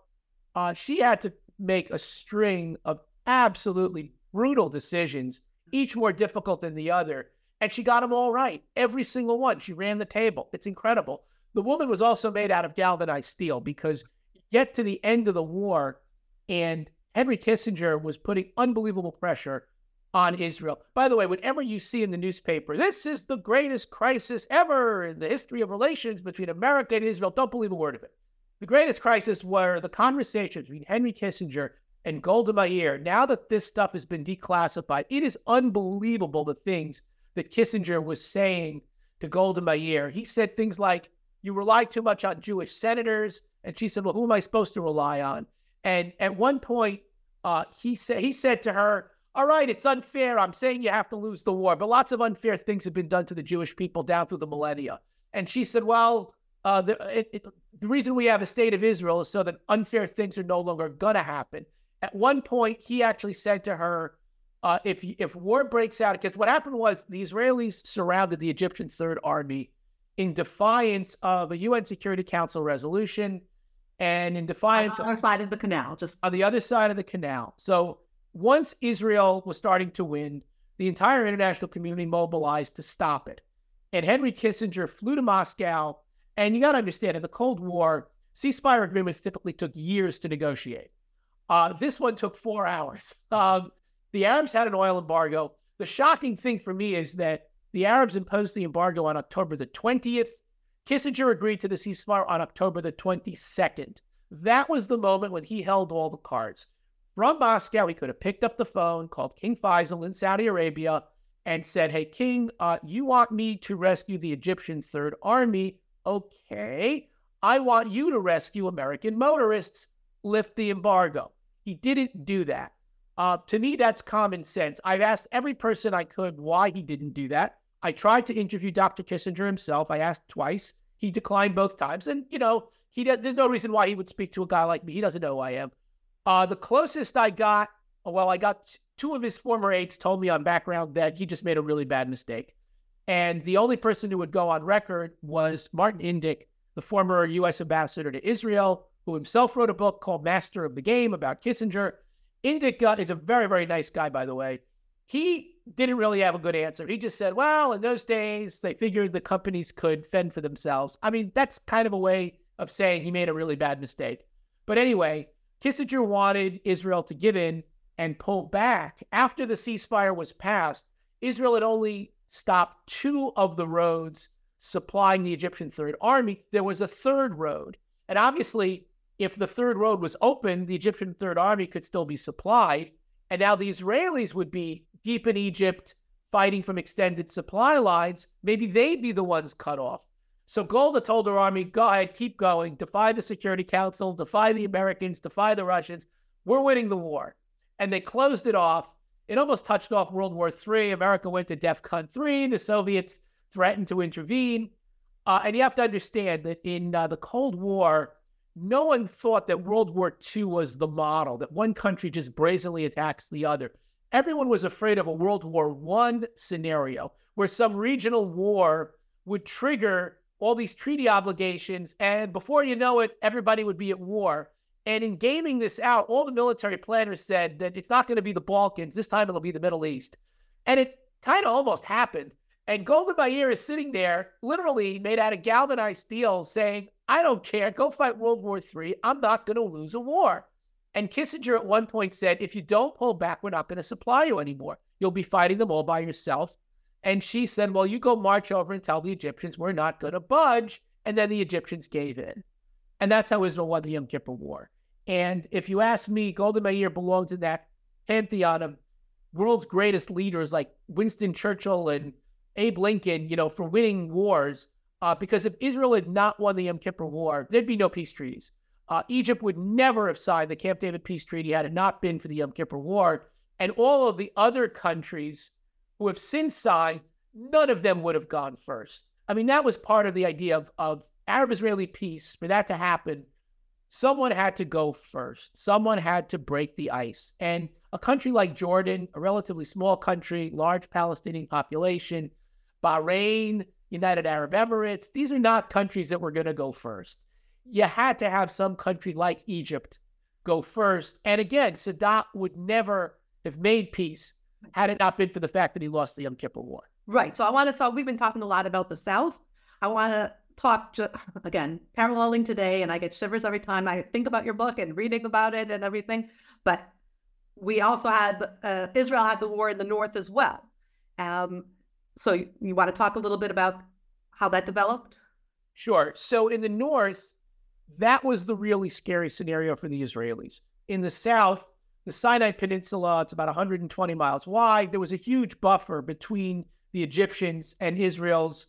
uh, she had to make a string of absolutely brutal decisions, each more difficult than the other. And she got them all right, every single one. She ran the table. It's incredible. The woman was also made out of galvanized steel because get to the end of the war, and Henry Kissinger was putting unbelievable pressure on Israel. By the way, whatever you see in the newspaper, this is the greatest crisis ever in the history of relations between America and Israel. Don't believe a word of it. The greatest crisis were the conversations between Henry Kissinger and Golda Meir. Now that this stuff has been declassified, it is unbelievable the things that Kissinger was saying to Golda Meir. He said things like, You rely too much on Jewish senators. And she said, Well, who am I supposed to rely on? And at one point, uh, he said he said to her, all right, it's unfair. I'm saying you have to lose the war, but lots of unfair things have been done to the Jewish people down through the millennia. And she said, well, uh, the, it, it, the reason we have a state of Israel is so that unfair things are no longer going to happen. At one point, he actually said to her, uh, if if war breaks out, because what happened was the Israelis surrounded the Egyptian Third Army in defiance of a UN Security Council resolution and in defiance on the other side of the canal, just on the other side of the canal. So once Israel was starting to win, the entire international community mobilized to stop it. And Henry Kissinger flew to Moscow. And you got to understand, in the Cold War, ceasefire agreements typically took years to negotiate. Uh, this one took four hours. Um, the Arabs had an oil embargo. The shocking thing for me is that the Arabs imposed the embargo on October the 20th. Kissinger agreed to the ceasefire on October the 22nd. That was the moment when he held all the cards. From Moscow, he could have picked up the phone, called King Faisal in Saudi Arabia, and said, Hey, King, uh, you want me to rescue the Egyptian Third Army? Okay. I want you to rescue American motorists. Lift the embargo. He didn't do that. Uh, to me, that's common sense. I've asked every person I could why he didn't do that. I tried to interview Dr. Kissinger himself. I asked twice. He declined both times. And, you know, he there's no reason why he would speak to a guy like me. He doesn't know who I am. Uh, the closest I got, well, I got two of his former aides told me on background that he just made a really bad mistake. And the only person who would go on record was Martin Indyk, the former U.S. ambassador to Israel, who himself wrote a book called Master of the Game about Kissinger. Indyk uh, is a very, very nice guy, by the way. He didn't really have a good answer. He just said, well, in those days, they figured the companies could fend for themselves. I mean, that's kind of a way of saying he made a really bad mistake. But anyway, Kissinger wanted Israel to give in and pull back. After the ceasefire was passed, Israel had only stopped two of the roads supplying the Egyptian Third Army. There was a third road. And obviously, if the third road was open, the Egyptian Third Army could still be supplied. And now the Israelis would be deep in Egypt fighting from extended supply lines. Maybe they'd be the ones cut off. So Golda told her army, go ahead, keep going, defy the Security Council, defy the Americans, defy the Russians. We're winning the war. And they closed it off. It almost touched off World War III. America went to DEFCON 3. The Soviets threatened to intervene. Uh, and you have to understand that in uh, the Cold War, no one thought that World War II was the model, that one country just brazenly attacks the other. Everyone was afraid of a World War I scenario where some regional war would trigger all these treaty obligations, and before you know it, everybody would be at war. And in gaming this out, all the military planners said that it's not going to be the Balkans. This time it'll be the Middle East. And it kind of almost happened. And Golda Meir is sitting there, literally made out of galvanized steel, saying, I don't care. Go fight World War III. I'm not going to lose a war. And Kissinger at one point said, if you don't pull back, we're not going to supply you anymore. You'll be fighting them all by yourself. And she said, well, you go march over and tell the Egyptians we're not going to budge. And then the Egyptians gave in. And that's how Israel won the Yom Kippur War. And if you ask me, Golda Meir belongs in that pantheon of world's greatest leaders like Winston Churchill and Abe Lincoln, you know, for winning wars. Uh, because if Israel had not won the Yom Kippur War, there'd be no peace treaties. Uh, Egypt would never have signed the Camp David peace treaty had it not been for the Yom Kippur War. And all of the other countries who have since signed, none of them would have gone first. I mean, that was part of the idea of, of Arab Israeli peace. For that to happen, someone had to go first, someone had to break the ice. And a country like Jordan, a relatively small country, large Palestinian population, Bahrain, United Arab Emirates, these are not countries that were going to go first. You had to have some country like Egypt go first. And again, Sadat would never have made peace had it not been for the fact that he lost the Yom Kippur War. Right. So I want to talk, we've been talking a lot about the South. I want to talk, again, paralleling today, and I get shivers every time I think about your book and reading about it and everything. But we also had, uh, Israel had the war in the North as well. Um, so you, you want to talk a little bit about how that developed? Sure. So in the north, that was the really scary scenario for the Israelis. In the south, the Sinai Peninsula, it's about 120 miles wide. There was a huge buffer between the Egyptians and Israel's,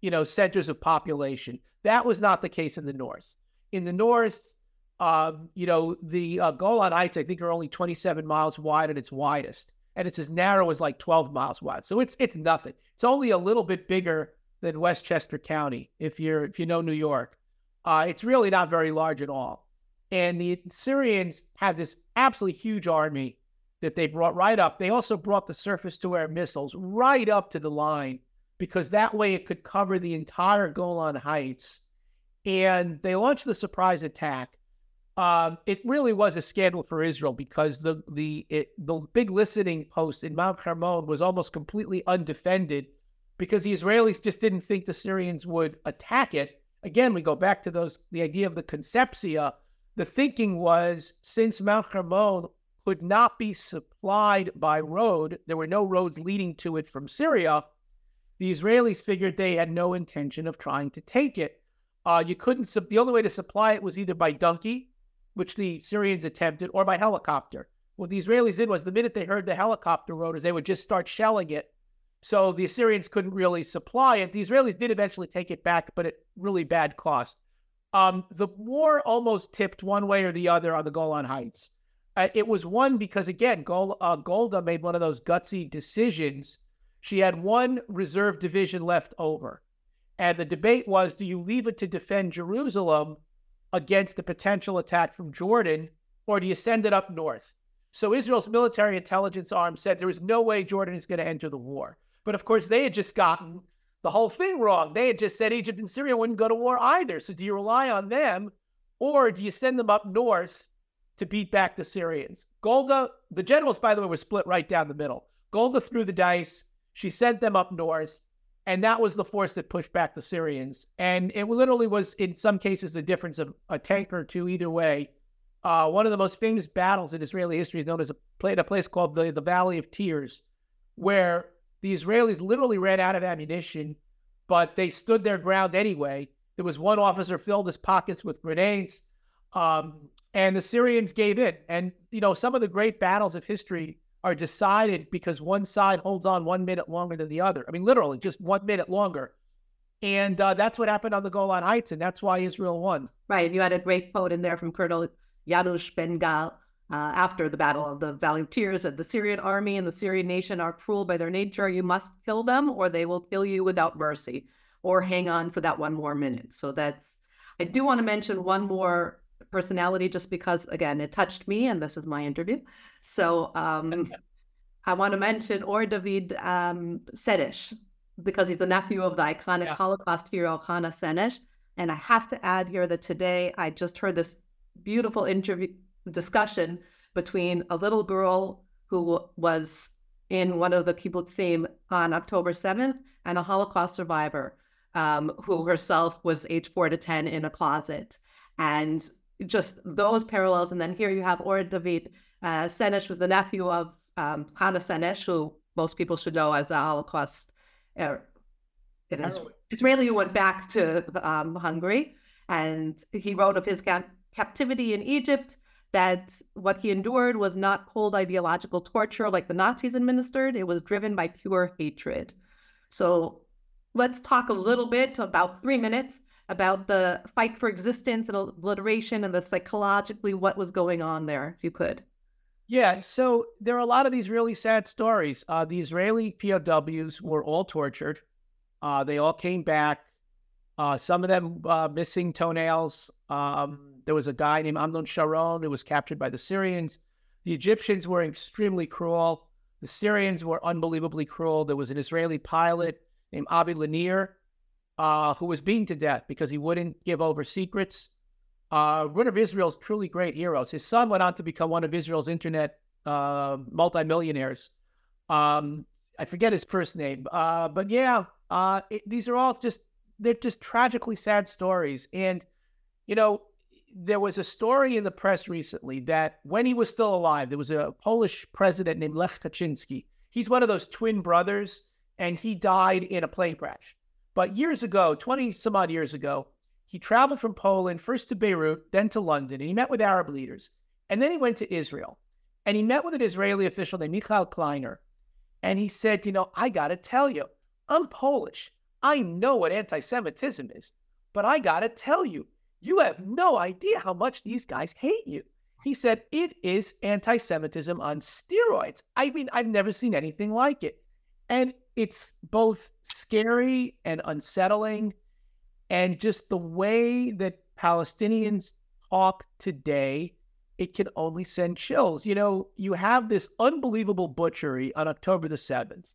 you know, centers of population. That was not the case in the north. In the north, um, you know, the uh, Golan Heights, I think, are only 27 miles wide at its widest and it's as narrow as like 12 miles wide. So it's it's nothing. It's only a little bit bigger than Westchester County if you're if you know New York. Uh, it's really not very large at all. And the Syrians had this absolutely huge army that they brought right up. They also brought the surface to air missiles right up to the line because that way it could cover the entire Golan Heights. And they launched the surprise attack um, it really was a scandal for Israel because the the it, the big listening post in Mount Hermon was almost completely undefended because the Israelis just didn't think the Syrians would attack it. Again, we go back to those the idea of the conceptia. The thinking was since Mount Hermon could not be supplied by road, there were no roads leading to it from Syria. The Israelis figured they had no intention of trying to take it. Uh, you couldn't. The only way to supply it was either by donkey which the Syrians attempted, or by helicopter. What the Israelis did was the minute they heard the helicopter rotors, they would just start shelling it. So the Syrians couldn't really supply it. The Israelis did eventually take it back, but at really bad cost. Um, the war almost tipped one way or the other on the Golan Heights. Uh, it was won because, again, Gol- uh, Golda made one of those gutsy decisions. She had one reserve division left over. And the debate was do you leave it to defend Jerusalem against a potential attack from Jordan, or do you send it up north? So Israel's military intelligence arm said there is no way Jordan is going to enter the war. But of course, they had just gotten the whole thing wrong. They had just said Egypt and Syria wouldn't go to war either. So do you rely on them, or do you send them up north to beat back the Syrians? Golda, the generals, by the way, were split right down the middle. Golda threw the dice. She sent them up north. And that was the force that pushed back the Syrians. And it literally was, in some cases, the difference of a tank or two either way. Uh, one of the most famous battles in Israeli history is known as a, a place called the, the Valley of Tears, where the Israelis literally ran out of ammunition, but they stood their ground anyway. There was one officer filled his pockets with grenades, um, and the Syrians gave in. And, you know, some of the great battles of history are decided because one side holds on one minute longer than the other. I mean, literally, just one minute longer. And uh, that's what happened on the Golan Heights, and that's why Israel won. Right. You had a great quote in there from Colonel Janusz Ben Gal uh, after the Battle of the Valley of Tears that the Syrian army and the Syrian nation are cruel by their nature. You must kill them, or they will kill you without mercy, or hang on for that one more minute. So that's, I do want to mention one more personality just because, again, it touched me, and this is my interview. So um, I want to mention Or David um, because he's the nephew of the iconic yeah. Holocaust hero Hana Senesh. And I have to add here that today I just heard this beautiful interview discussion between a little girl who was in one of the kibbutzim on October 7th and a Holocaust survivor um, who herself was age four to 10 in a closet. And just those parallels. And then here you have Or David uh, Senesh was the nephew of um, Hannah Senesh, who most people should know as a Holocaust uh, it is Israeli who went back to um, Hungary. And he wrote of his ca- captivity in Egypt that what he endured was not cold ideological torture like the Nazis administered, it was driven by pure hatred. So let's talk a little bit, about three minutes, about the fight for existence and obliteration and the psychologically what was going on there, if you could. Yeah, so there are a lot of these really sad stories. Uh, the Israeli POWs were all tortured. Uh, they all came back. Uh, some of them uh, missing toenails. Um, there was a guy named Amnon Sharon who was captured by the Syrians. The Egyptians were extremely cruel. The Syrians were unbelievably cruel. There was an Israeli pilot named Avi Lanir uh, who was beaten to death because he wouldn't give over secrets. Uh, one of Israel's truly great heroes. His son went on to become one of Israel's internet uh, multimillionaires. Um, I forget his first name, uh, but yeah, uh, it, these are all just they're just tragically sad stories. And you know, there was a story in the press recently that when he was still alive, there was a Polish president named Lech Kaczynski. He's one of those twin brothers, and he died in a plane crash. But years ago, 20 some odd years ago, he traveled from Poland first to Beirut, then to London, and he met with Arab leaders. And then he went to Israel. And he met with an Israeli official named Michal Kleiner. And he said, You know, I got to tell you, I'm Polish. I know what anti Semitism is, but I got to tell you, you have no idea how much these guys hate you. He said, It is anti Semitism on steroids. I mean, I've never seen anything like it. And it's both scary and unsettling. And just the way that Palestinians talk today, it can only send chills. You know, you have this unbelievable butchery on October the 7th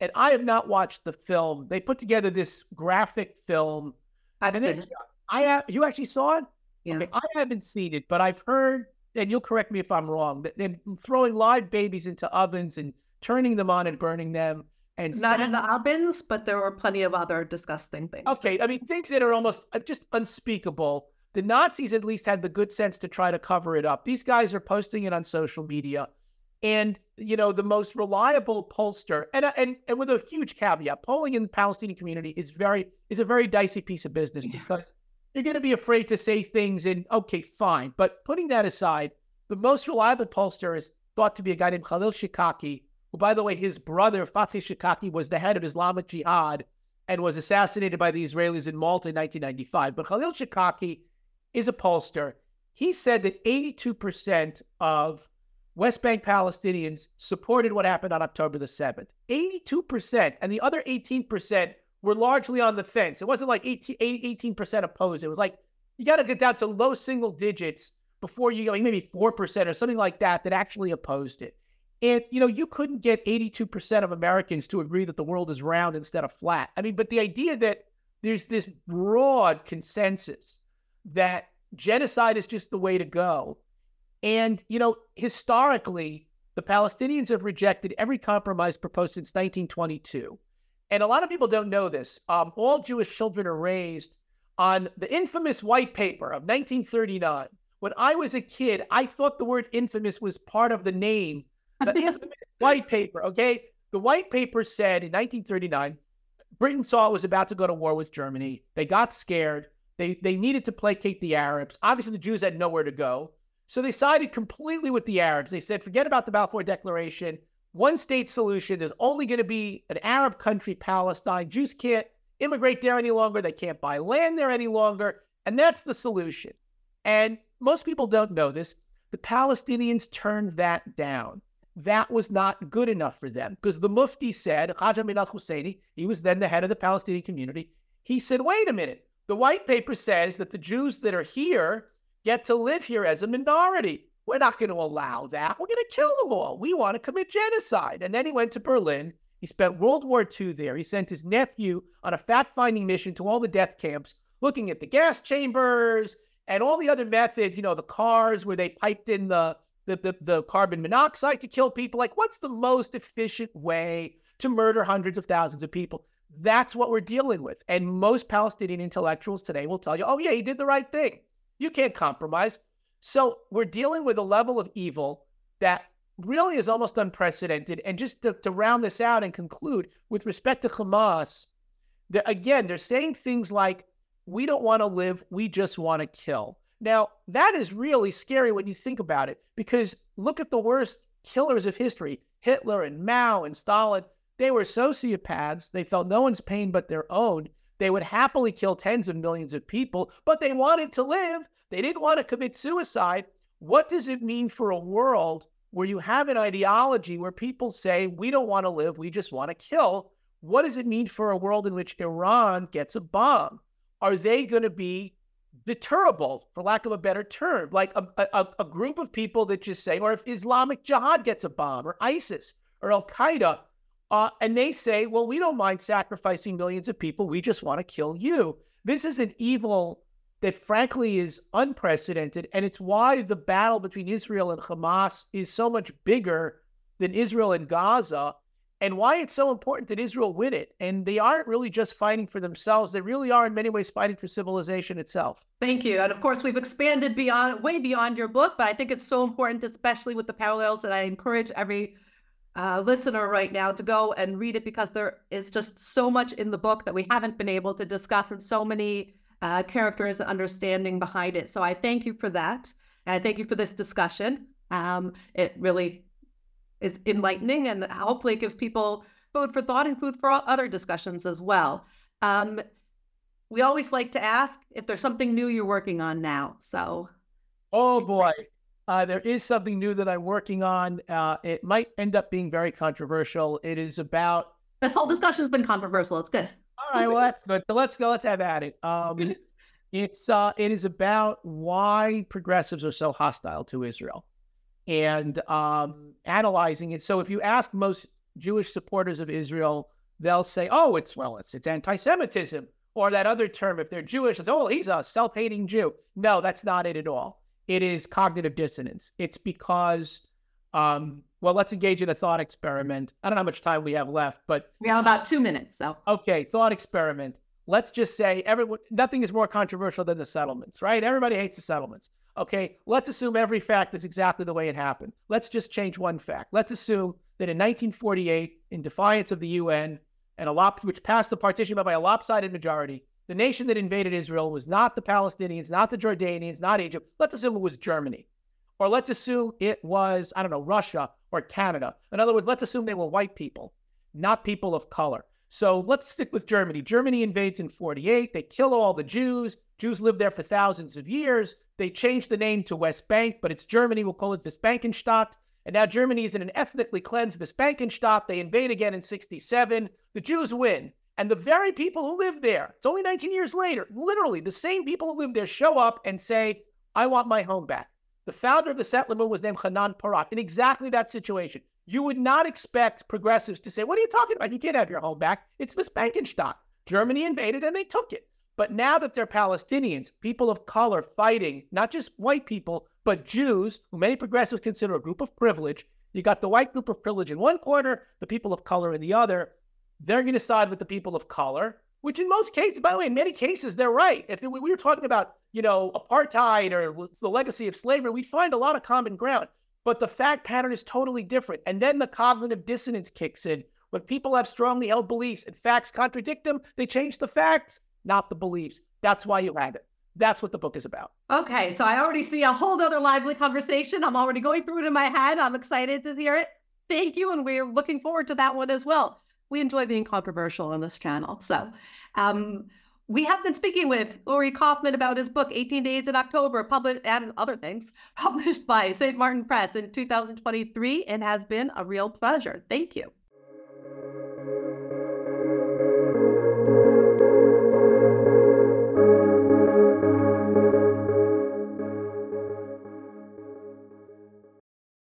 and I have not watched the film. They put together this graphic film. I've seen it. I have. You actually saw it? Yeah. Okay, I haven't seen it, but I've heard, and you'll correct me if I'm wrong. That they're throwing live babies into ovens and turning them on and burning them. And not in the ovens, but there were plenty of other disgusting things. Okay, I mean things that are almost uh, just unspeakable. The Nazis at least had the good sense to try to cover it up. These guys are posting it on social media. And you know the most reliable pollster, and uh, and and with a huge caveat, polling in the Palestinian community is very is a very dicey piece of business because you're going to be afraid to say things. And okay, fine, but putting that aside, the most reliable pollster is thought to be a guy named Khalil Shikaki, who, by the way, his brother Fathi Shikaki was the head of Islamic Jihad and was assassinated by the Israelis in Malta in 1995. But Khalil Shikaki is a pollster. He said that 82% of West Bank Palestinians supported what happened on October the 7th. 82%, and the other 18% were largely on the fence. It wasn't like 18, 18% opposed. It was like you got to get down to low single digits before you, like maybe 4% or something like that, that actually opposed it. And, you know, you couldn't get 82% of Americans to agree that the world is round instead of flat. I mean, but the idea that there's this broad consensus that genocide is just the way to go and, you know, historically, the Palestinians have rejected every compromise proposed since 1922. And a lot of people don't know this. Um, all Jewish children are raised on the infamous white paper of 1939. When I was a kid, I thought the word infamous was part of the name. The infamous white paper, okay? The white paper said in 1939, Britain saw it was about to go to war with Germany. They got scared. They, they needed to placate the Arabs. Obviously, the Jews had nowhere to go. So they sided completely with the Arabs. They said, forget about the Balfour Declaration. One state solution. There's only going to be an Arab country, Palestine. Jews can't immigrate there any longer. They can't buy land there any longer. And that's the solution. And most people don't know this. The Palestinians turned that down. That was not good enough for them because the Mufti said, Haj Amin al Husseini, he was then the head of the Palestinian community. He said, wait a minute. The white paper says that the Jews that are here get to live here as a minority. We're not going to allow that. We're going to kill them all. We want to commit genocide. And then he went to Berlin. He spent World War II there. He sent his nephew on a fact finding mission to all the death camps, looking at the gas chambers and all the other methods, you know, the cars where they piped in the, the, the, the carbon monoxide to kill people. Like, what's the most efficient way to murder hundreds of thousands of people? That's what we're dealing with. And most Palestinian intellectuals today will tell you, oh, yeah, he did the right thing. You can't compromise. So we're dealing with a level of evil that really is almost unprecedented. And just to, to round this out and conclude, with respect to Hamas, again, they're saying things like, we don't want to live, we just want to kill. Now, that is really scary when you think about it, because look at the worst killers of history Hitler and Mao and Stalin. They were sociopaths. They felt no one's pain but their own. They would happily kill tens of millions of people, but they wanted to live. They didn't want to commit suicide. What does it mean for a world where you have an ideology where people say, we don't want to live, we just want to kill? What does it mean for a world in which Iran gets a bomb? Are they going to be deterrable, for lack of a better term, like a, a, a, group of people that just say, or if Islamic Jihad gets a bomb, or ISIS, or Al Qaeda, uh, and they say, well, we don't mind sacrificing millions of people, we just want to kill you. This is an evil that, frankly, is unprecedented, and it's why the battle between Israel and Hamas is so much bigger than Israel and Gaza and why it's so important that Israel win it. And they aren't really just fighting for themselves, they really are, in many ways, fighting for civilization itself. Thank you. And of course, we've expanded beyond, way beyond your book, but I think it's so important, especially with the parallels, that I encourage every uh, listener right now to go and read it because there is just so much in the book that we haven't been able to discuss and so many uh, characters and understanding behind it. So I thank you for that. And I thank you for this discussion. Um, it really is enlightening and hopefully gives people food for thought and food for other discussions as well. Um, we always like to ask if there's something new you're working on now. So, oh boy, uh, there is something new that I'm working on. Uh, it might end up being very controversial. It is about this whole discussion has been controversial. It's good. All right, well that's good. So let's go. Let's have at it. Um, it's uh, it is about why progressives are so hostile to Israel and um, analyzing it. So if you ask most Jewish supporters of Israel, they'll say, "Oh, it's well, it's it's anti-Semitism," or that other term. If they're Jewish, it's, "Oh, he's a self-hating Jew." No, that's not it at all. It is cognitive dissonance. It's because, um, well, let's engage in a thought experiment. I don't know how much time we have left, but we have about two minutes. So okay, thought experiment. Let's just say everyone. Nothing is more controversial than the settlements, right? Everybody hates the settlements. Okay, let's assume every fact is exactly the way it happened. Let's just change one fact. Let's assume that in 1948, in defiance of the UN, and a lop- which passed the partition by a lopsided majority, the nation that invaded Israel was not the Palestinians, not the Jordanians, not Egypt. Let's assume it was Germany. Or let's assume it was, I don't know, Russia or Canada. In other words, let's assume they were white people, not people of color. So let's stick with Germany. Germany invades in 48. They kill all the Jews. Jews lived there for thousands of years. They changed the name to West Bank, but it's Germany. We'll call it Westbankenstadt. And now Germany is in an ethnically cleansed Westbankenstadt. They invade again in 67. The Jews win. And the very people who live there, it's only 19 years later, literally the same people who live there show up and say, I want my home back. The founder of the settlement was named Hanan Porat. In exactly that situation, you would not expect progressives to say, What are you talking about? You can't have your home back. It's Westbankenstadt. Germany invaded and they took it. But now that they're Palestinians, people of color fighting, not just white people, but Jews, who many progressives consider a group of privilege, you got the white group of privilege in one corner, the people of color in the other. They're going to side with the people of color, which in most cases, by the way, in many cases, they're right. If we were talking about, you know, apartheid or the legacy of slavery, we'd find a lot of common ground. But the fact pattern is totally different. And then the cognitive dissonance kicks in. When people have strongly held beliefs and facts contradict them, they change the facts not the beliefs. That's why you have it. That's what the book is about. Okay, so I already see a whole other lively conversation. I'm already going through it in my head. I'm excited to hear it. Thank you, and we're looking forward to that one as well. We enjoy being controversial on this channel. So, um, we have been speaking with Uri Kaufman about his book, 18 Days in October, published and other things, published by St. Martin Press in 2023, and has been a real pleasure. Thank you.